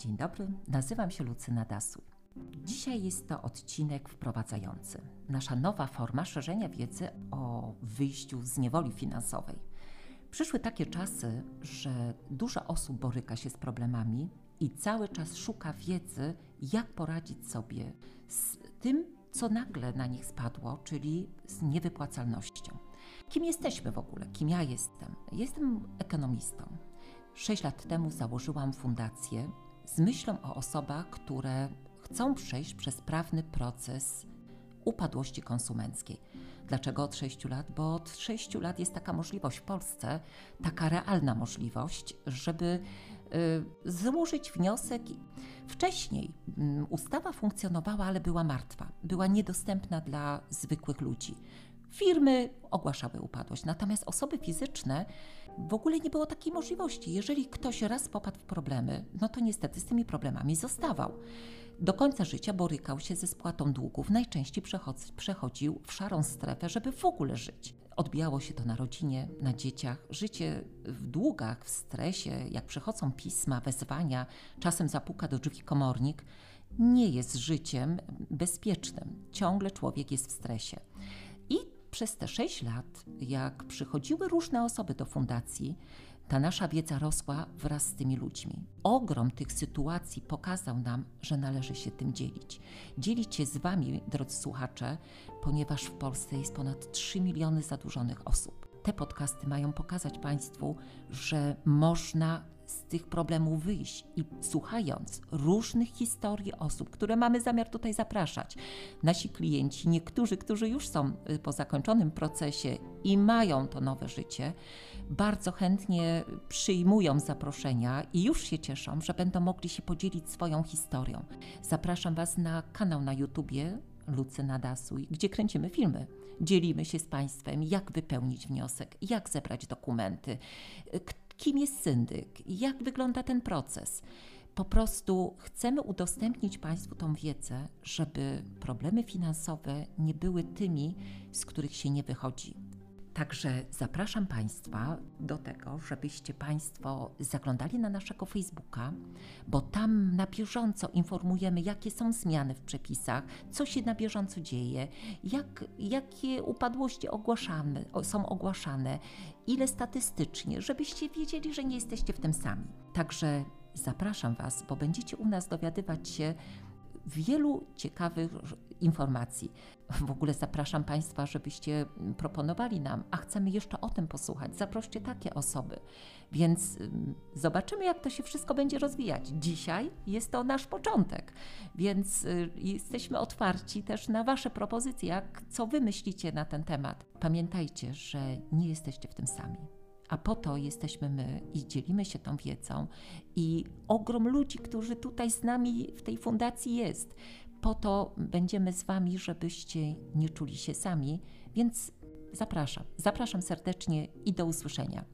Dzień dobry, nazywam się Lucyna Dasuj. Dzisiaj jest to odcinek wprowadzający. Nasza nowa forma szerzenia wiedzy o wyjściu z niewoli finansowej. Przyszły takie czasy, że dużo osób boryka się z problemami i cały czas szuka wiedzy, jak poradzić sobie z tym, co nagle na nich spadło, czyli z niewypłacalnością. Kim jesteśmy w ogóle? Kim ja jestem? Jestem ekonomistą. Sześć lat temu założyłam fundację z myślą o osobach, które chcą przejść przez prawny proces upadłości konsumenckiej. Dlaczego od 6 lat? Bo od 6 lat jest taka możliwość w Polsce, taka realna możliwość, żeby y, złożyć wniosek. Wcześniej y, ustawa funkcjonowała, ale była martwa, była niedostępna dla zwykłych ludzi. Firmy ogłaszały upadłość, natomiast osoby fizyczne w ogóle nie było takiej możliwości. Jeżeli ktoś raz popadł w problemy, no to niestety z tymi problemami zostawał. Do końca życia borykał się ze spłatą długów, najczęściej przechodził w szarą strefę, żeby w ogóle żyć. Odbijało się to na rodzinie, na dzieciach. Życie w długach, w stresie, jak przychodzą pisma, wezwania, czasem zapuka do drzwi komornik, nie jest życiem bezpiecznym. Ciągle człowiek jest w stresie. Przez te sześć lat, jak przychodziły różne osoby do fundacji, ta nasza wiedza rosła wraz z tymi ludźmi. Ogrom tych sytuacji pokazał nam, że należy się tym dzielić. Dzielić się z Wami, drodzy słuchacze, ponieważ w Polsce jest ponad 3 miliony zadłużonych osób. Te podcasty mają pokazać Państwu, że można z tych problemów wyjść i słuchając różnych historii osób, które mamy zamiar tutaj zapraszać, nasi klienci, niektórzy, którzy już są y, po zakończonym procesie i mają to nowe życie, bardzo chętnie przyjmują zaproszenia i już się cieszą, że będą mogli się podzielić swoją historią. Zapraszam Was na kanał na YouTubie Lucyna Dasuj, gdzie kręcimy filmy. Dzielimy się z Państwem, jak wypełnić wniosek, jak zebrać dokumenty, kim jest syndyk, jak wygląda ten proces. Po prostu chcemy udostępnić Państwu tą wiedzę, żeby problemy finansowe nie były tymi, z których się nie wychodzi. Także zapraszam Państwa do tego, żebyście Państwo zaglądali na naszego Facebooka, bo tam na bieżąco informujemy, jakie są zmiany w przepisach, co się na bieżąco dzieje, jak, jakie upadłości ogłaszane, są ogłaszane, ile statystycznie, żebyście wiedzieli, że nie jesteście w tym sami. Także zapraszam Was, bo będziecie u nas dowiadywać się, wielu ciekawych informacji. W ogóle zapraszam Państwa, żebyście proponowali nam, a chcemy jeszcze o tym posłuchać. Zaproście takie osoby. Więc zobaczymy, jak to się wszystko będzie rozwijać. Dzisiaj jest to nasz początek, więc y, jesteśmy otwarci też na Wasze propozycje, jak co Wy myślicie na ten temat. Pamiętajcie, że nie jesteście w tym sami a po to jesteśmy my i dzielimy się tą wiedzą i ogrom ludzi, którzy tutaj z nami w tej fundacji jest. Po to będziemy z Wami, żebyście nie czuli się sami, więc zapraszam. Zapraszam serdecznie i do usłyszenia.